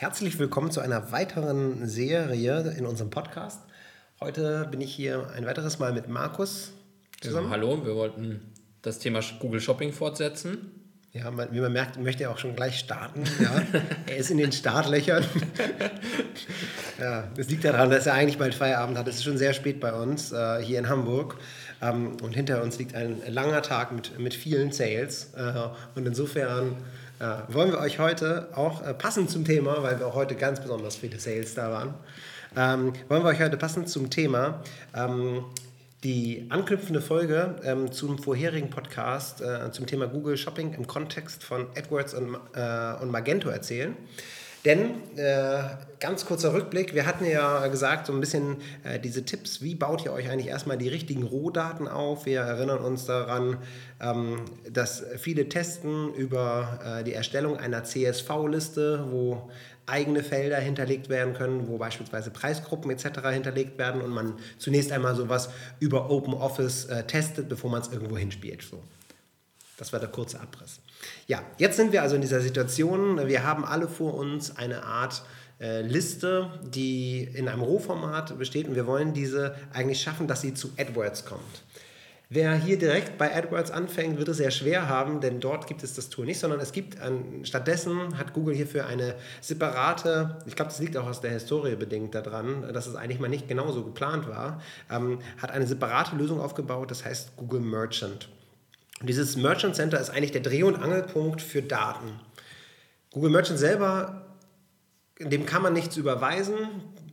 Herzlich willkommen zu einer weiteren Serie in unserem Podcast. Heute bin ich hier ein weiteres Mal mit Markus zusammen. Ja, hallo, wir wollten das Thema Google Shopping fortsetzen. Ja, man, wie man merkt, möchte er auch schon gleich starten. Ja. er ist in den Startlöchern. ja, das liegt daran, dass er eigentlich bald Feierabend hat. Es ist schon sehr spät bei uns äh, hier in Hamburg. Ähm, und hinter uns liegt ein langer Tag mit, mit vielen Sales. Äh, und insofern äh, wollen wir euch heute auch äh, passend zum Thema, weil wir auch heute ganz besonders viele Sales da waren, ähm, wollen wir euch heute passend zum Thema ähm, die anknüpfende Folge ähm, zum vorherigen Podcast äh, zum Thema Google Shopping im Kontext von AdWords und, äh, und Magento erzählen. Denn, äh, ganz kurzer Rückblick, wir hatten ja gesagt, so ein bisschen äh, diese Tipps, wie baut ihr euch eigentlich erstmal die richtigen Rohdaten auf? Wir erinnern uns daran, ähm, dass viele testen über äh, die Erstellung einer CSV-Liste, wo eigene Felder hinterlegt werden können, wo beispielsweise Preisgruppen etc. hinterlegt werden und man zunächst einmal sowas über OpenOffice äh, testet, bevor man es irgendwo hinspielt. So. Das war der kurze Abriss. Ja, jetzt sind wir also in dieser Situation. Wir haben alle vor uns eine Art äh, Liste, die in einem Rohformat besteht und wir wollen diese eigentlich schaffen, dass sie zu AdWords kommt. Wer hier direkt bei AdWords anfängt, wird es sehr schwer haben, denn dort gibt es das Tool nicht, sondern es gibt ein, stattdessen hat Google hierfür eine separate, ich glaube, das liegt auch aus der Historie bedingt daran, dass es eigentlich mal nicht genauso geplant war, ähm, hat eine separate Lösung aufgebaut, das heißt Google Merchant. Und dieses Merchant Center ist eigentlich der Dreh- und Angelpunkt für Daten. Google Merchant selber, dem kann man nichts überweisen.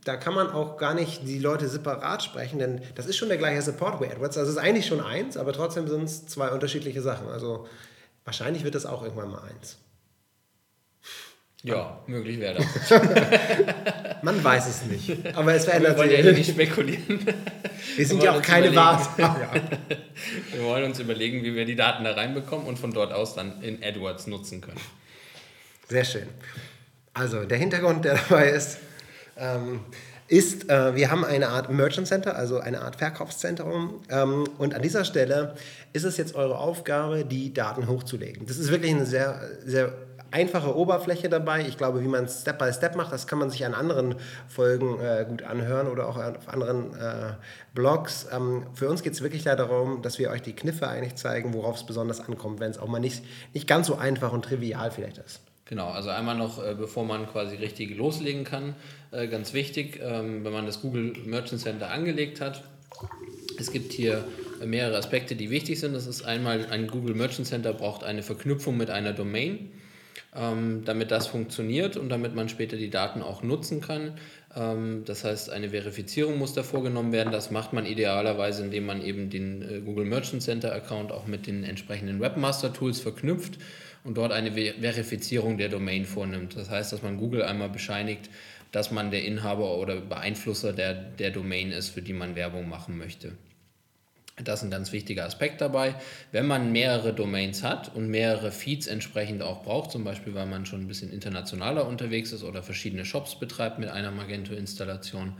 Da kann man auch gar nicht die Leute separat sprechen, denn das ist schon der gleiche Support wie AdWords. Also es ist eigentlich schon eins, aber trotzdem sind es zwei unterschiedliche Sachen. Also wahrscheinlich wird es auch irgendwann mal eins. Ja, möglich wäre das. Man weiß es nicht. Aber es verändert sich. Wir wollen ja nicht spekulieren. Wir sind ja auch keine Wahrheit. Wir wollen uns überlegen, wie wir die Daten da reinbekommen und von dort aus dann in AdWords nutzen können. Sehr schön. Also der Hintergrund, der dabei ist, ähm, ist, äh, wir haben eine Art Merchant Center, also eine Art Verkaufszentrum. Ähm, und an dieser Stelle ist es jetzt eure Aufgabe, die Daten hochzulegen. Das ist wirklich eine sehr, sehr einfache Oberfläche dabei. Ich glaube, wie man es Step by Step macht, das kann man sich an anderen Folgen äh, gut anhören oder auch auf anderen äh, Blogs. Ähm, für uns geht es wirklich darum, dass wir euch die Kniffe eigentlich zeigen, worauf es besonders ankommt, wenn es auch mal nicht, nicht ganz so einfach und trivial vielleicht ist. Genau, also einmal noch, äh, bevor man quasi richtig loslegen kann, äh, ganz wichtig, ähm, wenn man das Google Merchant Center angelegt hat, es gibt hier mehrere Aspekte, die wichtig sind. Das ist einmal, ein Google Merchant Center braucht eine Verknüpfung mit einer Domain ähm, damit das funktioniert und damit man später die Daten auch nutzen kann. Ähm, das heißt, eine Verifizierung muss da vorgenommen werden. Das macht man idealerweise, indem man eben den äh, Google Merchant Center Account auch mit den entsprechenden Webmaster Tools verknüpft und dort eine Ver Verifizierung der Domain vornimmt. Das heißt, dass man Google einmal bescheinigt, dass man der Inhaber oder Beeinflusser der, der Domain ist, für die man Werbung machen möchte. Das ist ein ganz wichtiger Aspekt dabei. Wenn man mehrere Domains hat und mehrere Feeds entsprechend auch braucht, zum Beispiel weil man schon ein bisschen internationaler unterwegs ist oder verschiedene Shops betreibt mit einer Magento-Installation,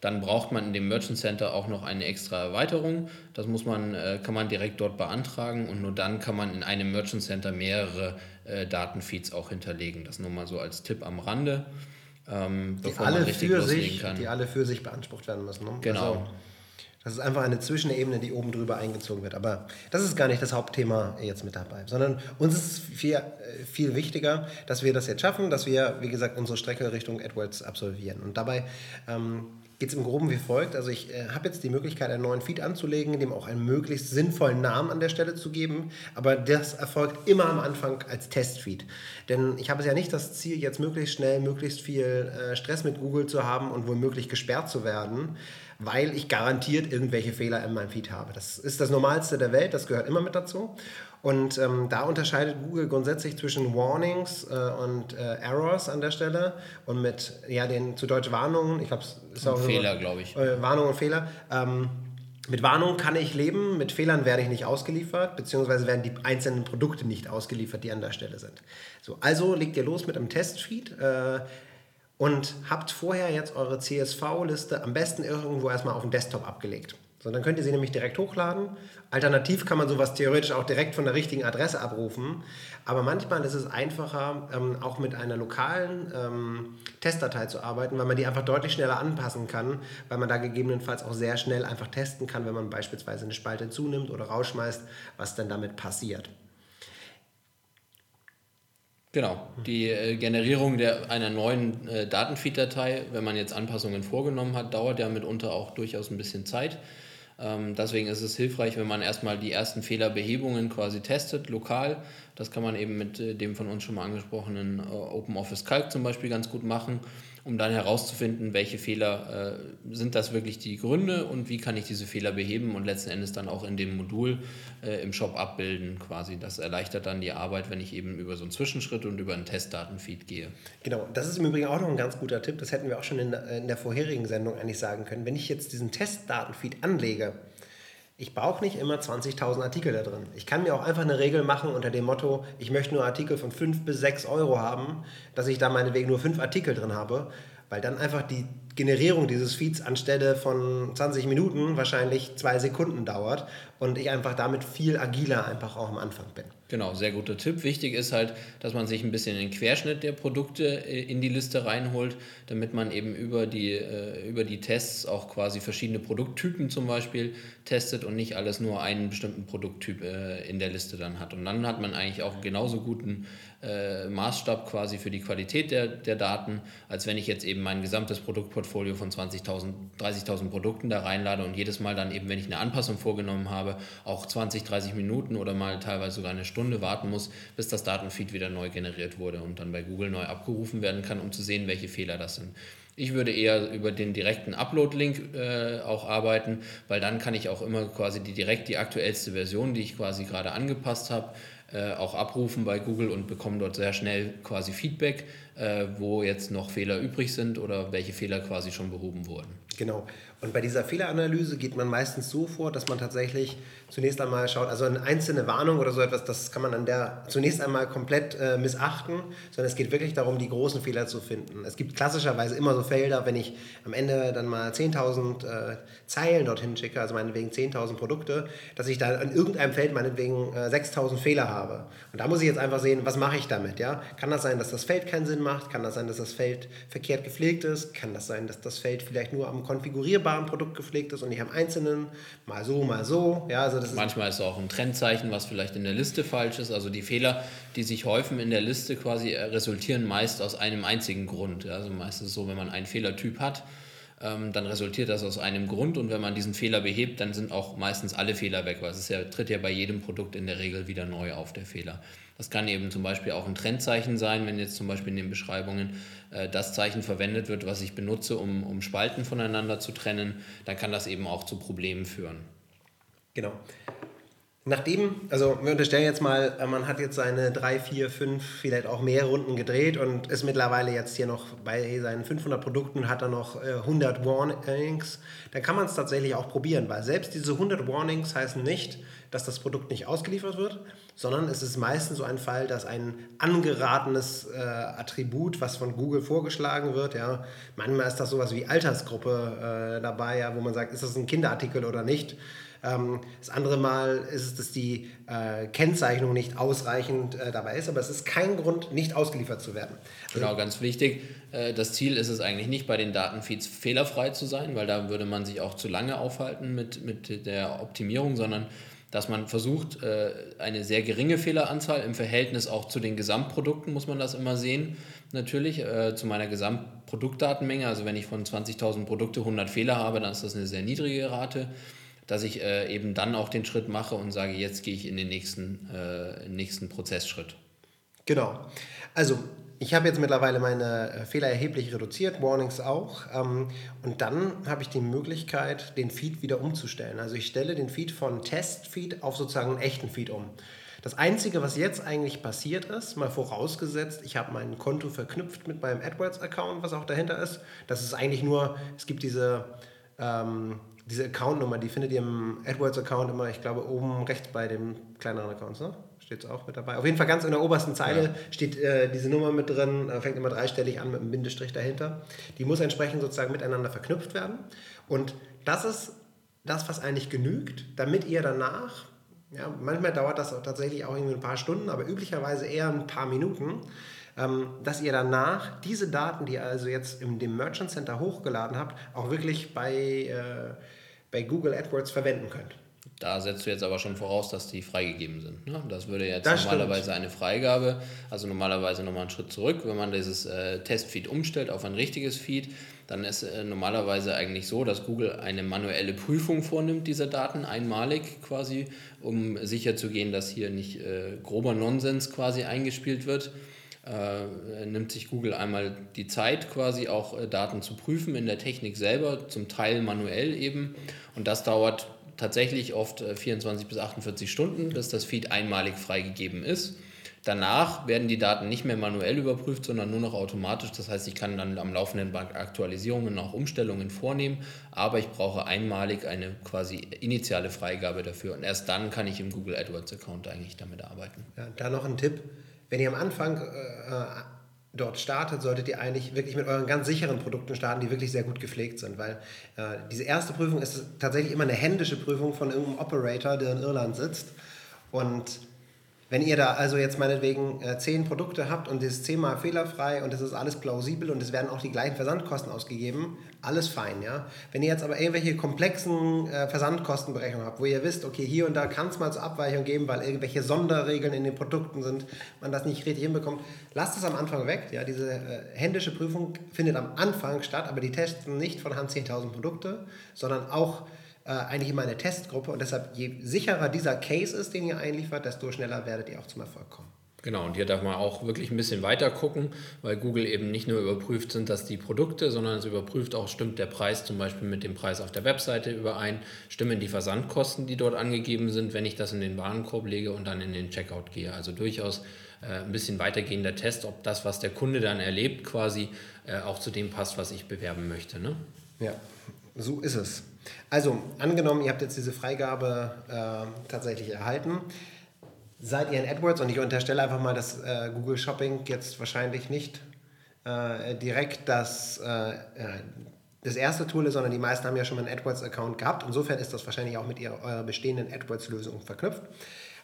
dann braucht man in dem Merchant Center auch noch eine extra Erweiterung. Das muss man, äh, kann man direkt dort beantragen und nur dann kann man in einem Merchant Center mehrere äh, Datenfeeds auch hinterlegen. Das nur mal so als Tipp am Rande. Ähm, bevor man richtig loslegen sich, kann. Die alle für sich beansprucht werden müssen. Ne? Genau. Also, das ist einfach eine Zwischenebene, die oben drüber eingezogen wird. Aber das ist gar nicht das Hauptthema jetzt mit dabei, sondern uns ist viel, äh, viel wichtiger, dass wir das jetzt schaffen, dass wir, wie gesagt, unsere Strecke Richtung AdWords absolvieren. Und dabei ähm, geht es im Groben wie folgt. Also ich äh, habe jetzt die Möglichkeit, einen neuen Feed anzulegen, dem auch einen möglichst sinnvollen Namen an der Stelle zu geben. Aber das erfolgt immer am Anfang als Testfeed. Denn ich habe es ja nicht das Ziel, jetzt möglichst schnell, möglichst viel äh, Stress mit Google zu haben und womöglich gesperrt zu werden weil ich garantiert irgendwelche Fehler in meinem Feed habe. Das ist das Normalste der Welt, das gehört immer mit dazu. Und ähm, da unterscheidet Google grundsätzlich zwischen Warnings äh, und äh, Errors an der Stelle und mit ja, den zu Deutsch Warnungen. Ich glaube, es ist auch Fehler, glaube ich. Äh, Warnungen und Fehler. Ähm, mit Warnungen kann ich leben, mit Fehlern werde ich nicht ausgeliefert, beziehungsweise werden die einzelnen Produkte nicht ausgeliefert, die an der Stelle sind. So, also legt ihr los mit einem Testfeed. Äh, und habt vorher jetzt eure CSV-Liste am besten irgendwo erstmal auf dem Desktop abgelegt. So, dann könnt ihr sie nämlich direkt hochladen. Alternativ kann man sowas theoretisch auch direkt von der richtigen Adresse abrufen. Aber manchmal ist es einfacher, ähm, auch mit einer lokalen ähm, Testdatei zu arbeiten, weil man die einfach deutlich schneller anpassen kann, weil man da gegebenenfalls auch sehr schnell einfach testen kann, wenn man beispielsweise eine Spalte zunimmt oder rausschmeißt, was dann damit passiert. Genau, die äh, Generierung der, einer neuen äh, Datenfeed-Datei, wenn man jetzt Anpassungen vorgenommen hat, dauert ja mitunter auch durchaus ein bisschen Zeit. Ähm, deswegen ist es hilfreich, wenn man erstmal die ersten Fehlerbehebungen quasi testet, lokal. Das kann man eben mit äh, dem von uns schon mal angesprochenen äh, OpenOffice Calc zum Beispiel ganz gut machen um dann herauszufinden, welche Fehler äh, sind das wirklich die Gründe und wie kann ich diese Fehler beheben und letzten Endes dann auch in dem Modul äh, im Shop abbilden quasi. Das erleichtert dann die Arbeit, wenn ich eben über so einen Zwischenschritt und über einen Testdatenfeed gehe. Genau, das ist im Übrigen auch noch ein ganz guter Tipp. Das hätten wir auch schon in, in der vorherigen Sendung eigentlich sagen können. Wenn ich jetzt diesen Testdatenfeed anlege, ich brauche nicht immer 20.000 Artikel da drin. Ich kann mir auch einfach eine Regel machen unter dem Motto, ich möchte nur Artikel von 5 bis 6 Euro haben, dass ich da meinetwegen nur 5 Artikel drin habe, weil dann einfach die Generierung dieses Feeds anstelle von 20 Minuten wahrscheinlich zwei Sekunden dauert und ich einfach damit viel agiler einfach auch am Anfang bin. Genau, sehr guter Tipp. Wichtig ist halt, dass man sich ein bisschen den Querschnitt der Produkte äh, in die Liste reinholt, damit man eben über die, äh, über die Tests auch quasi verschiedene Produkttypen zum Beispiel testet und nicht alles nur einen bestimmten Produkttyp äh, in der Liste dann hat. Und dann hat man eigentlich auch genauso guten Maßstab quasi für die Qualität der, der Daten, als wenn ich jetzt eben mein gesamtes Produktportfolio von 20.000, 30.000 Produkten da reinlade und jedes Mal dann eben, wenn ich eine Anpassung vorgenommen habe, auch 20, 30 Minuten oder mal teilweise sogar eine Stunde Stunde warten muss, bis das Datenfeed wieder neu generiert wurde und dann bei Google neu abgerufen werden kann, um zu sehen, welche Fehler das sind. Ich würde eher über den direkten Upload-Link äh, auch arbeiten, weil dann kann ich auch immer quasi die direkt die aktuellste Version, die ich quasi gerade angepasst habe, äh, auch abrufen bei Google und bekomme dort sehr schnell quasi Feedback, äh, wo jetzt noch Fehler übrig sind oder welche Fehler quasi schon behoben wurden. Genau. Und bei dieser Fehleranalyse geht man meistens so vor, dass man tatsächlich zunächst einmal schaut, also eine einzelne Warnung oder so etwas, das kann man an der zunächst einmal komplett äh, missachten, sondern es geht wirklich darum, die großen Fehler zu finden. Es gibt klassischerweise immer so Felder, wenn ich am Ende dann mal 10.000 äh, Zeilen dorthin schicke, also meinetwegen 10.000 Produkte, dass ich da in irgendeinem Feld meinetwegen äh, 6.000 Fehler habe. Und da muss ich jetzt einfach sehen, was mache ich damit? Ja? Kann das sein, dass das Feld keinen Sinn macht? Kann das sein, dass das Feld verkehrt gepflegt ist? Kann das sein, dass das Feld vielleicht nur am konfigurierbaren Produkt gepflegt ist und nicht am einzelnen? Mal so, mal so. Ja, also das Manchmal ist es auch ein Trendzeichen, was vielleicht in der Liste falsch ist. Also die Fehler, die sich häufen in der Liste quasi, äh, resultieren meist aus einem einzigen Grund. Also meistens so, wenn man einen Fehlertyp hat, ähm, dann resultiert das aus einem Grund und wenn man diesen Fehler behebt, dann sind auch meistens alle Fehler weg, weil es ja, tritt ja bei jedem Produkt in der Regel wieder neu auf, der Fehler. Das kann eben zum Beispiel auch ein Trendzeichen sein, wenn jetzt zum Beispiel in den Beschreibungen äh, das Zeichen verwendet wird, was ich benutze, um, um Spalten voneinander zu trennen, dann kann das eben auch zu Problemen führen. Genau. Nachdem, also wir unterstellen jetzt mal, äh, man hat jetzt seine drei, vier, fünf, vielleicht auch mehr Runden gedreht und ist mittlerweile jetzt hier noch bei seinen 500 Produkten, hat er noch 100 äh, Warnings, dann kann man es tatsächlich auch probieren, weil selbst diese 100 Warnings heißen nicht, dass das Produkt nicht ausgeliefert wird, sondern es ist meistens so ein Fall, dass ein angeratenes äh, Attribut, was von Google vorgeschlagen wird, ja, manchmal ist das sowas wie Altersgruppe äh, dabei, ja, wo man sagt, ist das ein Kinderartikel oder nicht, ähm, das andere Mal ist es, dass die äh, Kennzeichnung nicht ausreichend äh, dabei ist, aber es ist kein Grund, nicht ausgeliefert zu werden. Also genau, ganz wichtig. Äh, das Ziel ist es eigentlich nicht, bei den Datenfeeds fehlerfrei zu sein, weil da würde man sich auch zu lange aufhalten mit, mit der Optimierung, sondern dass man versucht, äh, eine sehr geringe Fehleranzahl im Verhältnis auch zu den Gesamtprodukten, muss man das immer sehen, natürlich, äh, zu meiner Gesamtproduktdatenmenge. Also wenn ich von 20.000 Produkte 100 Fehler habe, dann ist das eine sehr niedrige Rate dass ich äh, eben dann auch den Schritt mache und sage, jetzt gehe ich in den nächsten, nächsten Prozessschritt. Genau. Also ich habe jetzt mittlerweile meine äh, Fehler erheblich reduziert, Warnings auch. Ähm, und dann habe ich die Möglichkeit, den Feed wieder umzustellen. Also ich stelle den Feed von Test-Feed auf sozusagen einen echten Feed um. Das Einzige, was jetzt eigentlich passiert ist, mal vorausgesetzt, ich habe mein Konto verknüpft mit meinem AdWords-Account, was auch dahinter ist. Das ist eigentlich nur, es gibt diese ähm, diese Accountnummer, die findet ihr im AdWords-Account immer, ich glaube, oben rechts bei dem kleineren Account, ne? Steht es auch mit dabei. Auf jeden Fall ganz in der obersten Zeile ja. steht äh, diese Nummer mit drin, äh, fängt immer dreistellig an mit einem Bindestrich dahinter. Die muss entsprechend sozusagen miteinander verknüpft werden. Und das ist das, was eigentlich genügt, damit ihr danach, ja, manchmal dauert das auch tatsächlich auch irgendwie ein paar Stunden, aber üblicherweise eher ein paar Minuten, dass ihr danach diese Daten, die ihr also jetzt in dem Merchant Center hochgeladen habt, auch wirklich bei, äh, bei Google AdWords verwenden könnt. Da setzt du jetzt aber schon voraus, dass die freigegeben sind. Ne? Das würde jetzt das normalerweise stimmt. eine Freigabe, also normalerweise nochmal einen Schritt zurück. Wenn man dieses äh, Testfeed umstellt auf ein richtiges Feed, dann ist äh, normalerweise eigentlich so, dass Google eine manuelle Prüfung vornimmt dieser Daten, einmalig quasi, um sicherzugehen, dass hier nicht äh, grober Nonsens quasi eingespielt wird. Äh, nimmt sich Google einmal die Zeit, quasi auch äh, Daten zu prüfen in der Technik selber, zum Teil manuell eben. Und das dauert tatsächlich oft 24 äh, bis 48 Stunden, bis das Feed einmalig freigegeben ist. Danach werden die Daten nicht mehr manuell überprüft, sondern nur noch automatisch. Das heißt, ich kann dann am laufenden Band Aktualisierungen, auch Umstellungen vornehmen, aber ich brauche einmalig eine quasi initiale Freigabe dafür. Und erst dann kann ich im Google AdWords Account eigentlich damit arbeiten. Ja, da noch ein Tipp. Wenn ihr am Anfang äh, dort startet, solltet ihr eigentlich wirklich mit euren ganz sicheren Produkten starten, die wirklich sehr gut gepflegt sind, weil äh, diese erste Prüfung ist tatsächlich immer eine händische Prüfung von irgendeinem Operator, der in Irland sitzt. Und wenn ihr da also jetzt meinetwegen äh, zehn Produkte habt und das ist zehnmal fehlerfrei und es ist alles plausibel und es werden auch die gleichen Versandkosten ausgegeben, alles fein, ja. Wenn ihr jetzt aber irgendwelche komplexen äh, Versandkostenberechnungen habt, wo ihr wisst, okay, hier und da kann es mal zur Abweichung geben, weil irgendwelche Sonderregeln in den Produkten sind, man das nicht richtig hinbekommt, lasst es am Anfang weg, ja. Diese äh, händische Prüfung findet am Anfang statt, aber die testen nicht von Hand 10.000 Produkte, sondern auch äh, eigentlich immer eine Testgruppe und deshalb je sicherer dieser Case ist, den ihr einliefert, desto schneller werdet ihr auch zum Erfolg kommen. Genau, und hier darf man auch wirklich ein bisschen weiter gucken, weil Google eben nicht nur überprüft, sind das die Produkte, sondern es überprüft auch, stimmt der Preis zum Beispiel mit dem Preis auf der Webseite überein, stimmen die Versandkosten, die dort angegeben sind, wenn ich das in den Warenkorb lege und dann in den Checkout gehe. Also durchaus äh, ein bisschen weitergehender Test, ob das, was der Kunde dann erlebt, quasi äh, auch zu dem passt, was ich bewerben möchte. Ne? Ja, so ist es. Also, angenommen, ihr habt jetzt diese Freigabe äh, tatsächlich erhalten. Seid ihr in AdWords und ich unterstelle einfach mal, dass äh, Google Shopping jetzt wahrscheinlich nicht äh, direkt das, äh, äh, das erste Tool ist, sondern die meisten haben ja schon mal einen AdWords-Account gehabt. Insofern ist das wahrscheinlich auch mit ihrer, eurer bestehenden AdWords-Lösung verknüpft.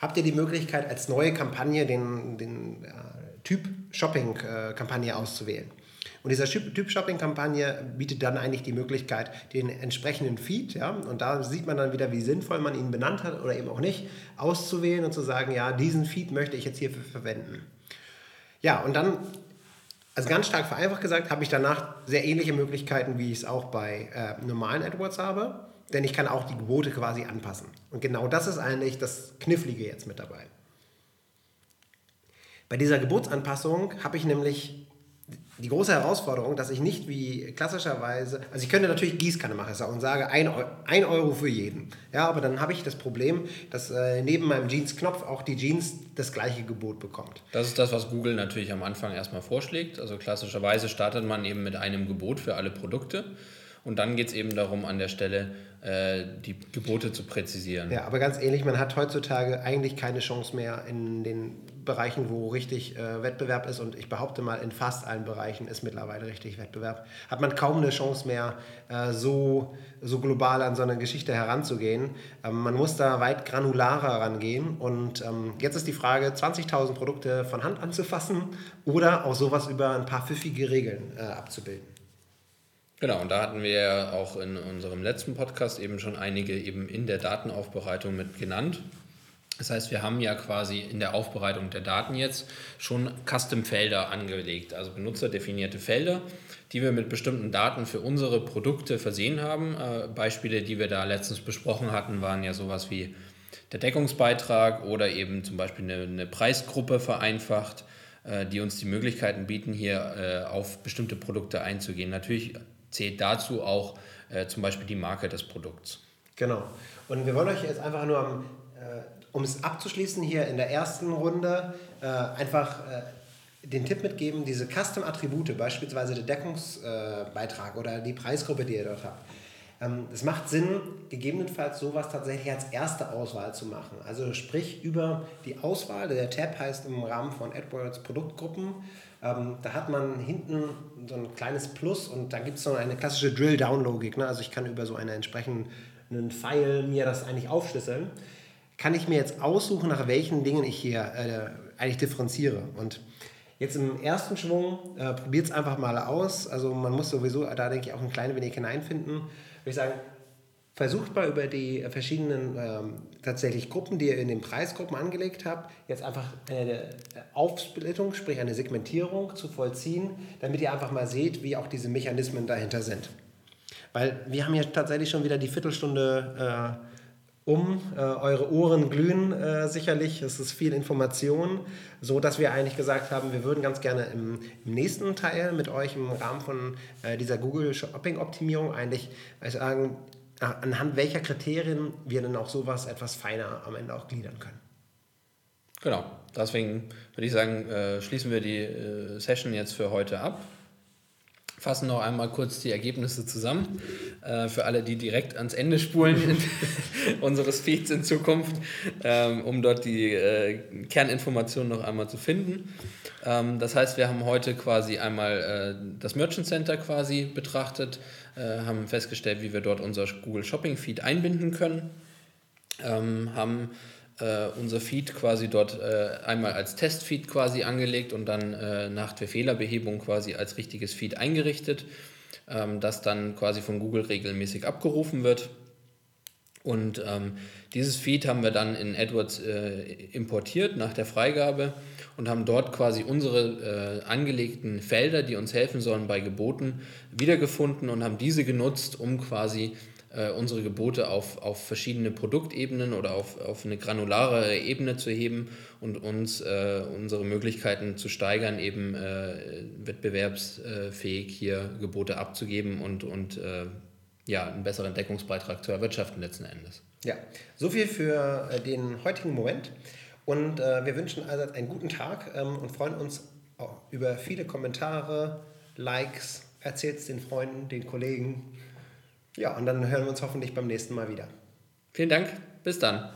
Habt ihr die Möglichkeit, als neue Kampagne den, den äh, Typ Shopping-Kampagne auszuwählen? Und dieser Typ-Shopping-Kampagne bietet dann eigentlich die Möglichkeit, den entsprechenden Feed, ja, und da sieht man dann wieder, wie sinnvoll man ihn benannt hat oder eben auch nicht, auszuwählen und zu sagen, ja, diesen Feed möchte ich jetzt hierfür verwenden. Ja, und dann, also ganz stark vereinfacht gesagt, habe ich danach sehr ähnliche Möglichkeiten, wie ich es auch bei äh, normalen AdWords habe, denn ich kann auch die Gebote quasi anpassen. Und genau das ist eigentlich das Knifflige jetzt mit dabei. Bei dieser Gebotsanpassung habe ich nämlich die große Herausforderung, dass ich nicht wie klassischerweise, also ich könnte natürlich Gießkanne machen und sage ein, ein Euro für jeden. Ja, aber dann habe ich das Problem, dass äh, neben meinem Jeans-Knopf auch die Jeans das gleiche Gebot bekommt. Das ist das, was Google natürlich am Anfang erstmal vorschlägt. Also klassischerweise startet man eben mit einem Gebot für alle Produkte. Und dann geht es eben darum, an der Stelle äh, die Gebote zu präzisieren. Ja, aber ganz ehrlich, man hat heutzutage eigentlich keine Chance mehr in den Bereichen, wo richtig äh, Wettbewerb ist. Und ich behaupte mal, in fast allen Bereichen ist mittlerweile richtig Wettbewerb. Hat man kaum eine Chance mehr, äh, so, so global an so eine Geschichte heranzugehen. Ähm, man muss da weit granularer rangehen. Und ähm, jetzt ist die Frage, 20.000 Produkte von Hand anzufassen oder auch sowas über ein paar pfiffige Regeln äh, abzubilden. Genau, und da hatten wir ja auch in unserem letzten Podcast eben schon einige eben in der Datenaufbereitung mit genannt. Das heißt, wir haben ja quasi in der Aufbereitung der Daten jetzt schon Custom-Felder angelegt, also benutzerdefinierte Felder, die wir mit bestimmten Daten für unsere Produkte versehen haben. Äh, Beispiele, die wir da letztens besprochen hatten, waren ja sowas wie der Deckungsbeitrag oder eben zum Beispiel eine, Preisgruppe vereinfacht, äh, die uns die Möglichkeiten bieten, hier äh, auf bestimmte Produkte einzugehen. Natürlich zählt dazu auch zum Beispiel die Marke des Produkts. Genau. Und wir wollen euch jetzt einfach nur, äh, um es abzuschließen, hier in der ersten Runde äh, einfach äh, den Tipp mitgeben, diese Custom-Attribute, beispielsweise der Deckungsbeitrag oder die Preisgruppe, die ihr dort habt. Ähm, es macht Sinn, gegebenenfalls sowas tatsächlich als erste Auswahl zu machen. Also sprich über die Auswahl, der Tab heißt im Rahmen von AdWords Produktgruppen, ähm, da hat man hinten so ein kleines Plus und da gibt es so eine klassische Drill-Down-Logik. Ne? Also ich kann über so einen Pfeil mir das eigentlich aufschlüsseln, kann ich mir jetzt aussuchen, nach welchen Dingen ich hier äh, eigentlich differenziere. Und jetzt im ersten Schwung äh, probiert es einfach mal aus. Also man muss sowieso da, denke ich, auch ein kleines wenig hineinfinden. Würde ich sagen, versucht mal über die verschiedenen ähm, tatsächlich Gruppen, die ihr in den Preisgruppen angelegt habt, jetzt einfach eine Aufsplittung, sprich eine Segmentierung zu vollziehen, damit ihr einfach mal seht, wie auch diese Mechanismen dahinter sind. Weil wir haben hier tatsächlich schon wieder die Viertelstunde äh, um. Äh, eure Ohren glühen äh, sicherlich. Es ist viel Information, so dass wir eigentlich gesagt haben, wir würden ganz gerne im, im nächsten Teil mit euch im Rahmen von äh, dieser Google Shopping Optimierung eigentlich sagen, anhand welcher Kriterien wir dann auch sowas etwas feiner am Ende auch gliedern können. Genau, deswegen würde ich sagen, äh, schließen wir die äh, Session jetzt für heute ab fassen noch einmal kurz die Ergebnisse zusammen. Äh, für alle, die direkt ans Ende spulen unseres Feeds in Zukunft, ähm, um dort die äh, Kerninformationen noch einmal zu finden. Ähm, das heißt, wir haben heute quasi einmal äh, das Merchant Center quasi betrachtet, äh, haben festgestellt, wie wir dort unser Google Shopping Feed einbinden können, ähm, haben äh, unser Feed quasi dort äh, einmal als Testfeed quasi angelegt und dann äh, nach der Fehlerbehebung quasi als richtiges Feed eingerichtet, ähm, das dann quasi von Google regelmäßig abgerufen wird. Und ähm, dieses Feed haben wir dann in AdWords äh, importiert nach der Freigabe und haben dort quasi unsere äh, angelegten Felder, die uns helfen sollen bei Geboten, wiedergefunden und haben diese genutzt, um quasi äh, unsere Gebote auf, auf verschiedene Produktebenen oder auf, auf eine granularere Ebene zu heben und uns äh, unsere Möglichkeiten zu steigern, eben äh, wettbewerbsfähig hier Gebote abzugeben und, und äh, ja, einen besseren Deckungsbeitrag zu erwirtschaften letzten Endes. Ja, so viel für den heutigen Moment. Und äh, wir wünschen also einen guten Tag ähm, und freuen uns über viele Kommentare, Likes. Erzählt es den Freunden, den Kollegen. Ja, und dann hören wir uns hoffentlich beim nächsten Mal wieder. Vielen Dank. Bis dann.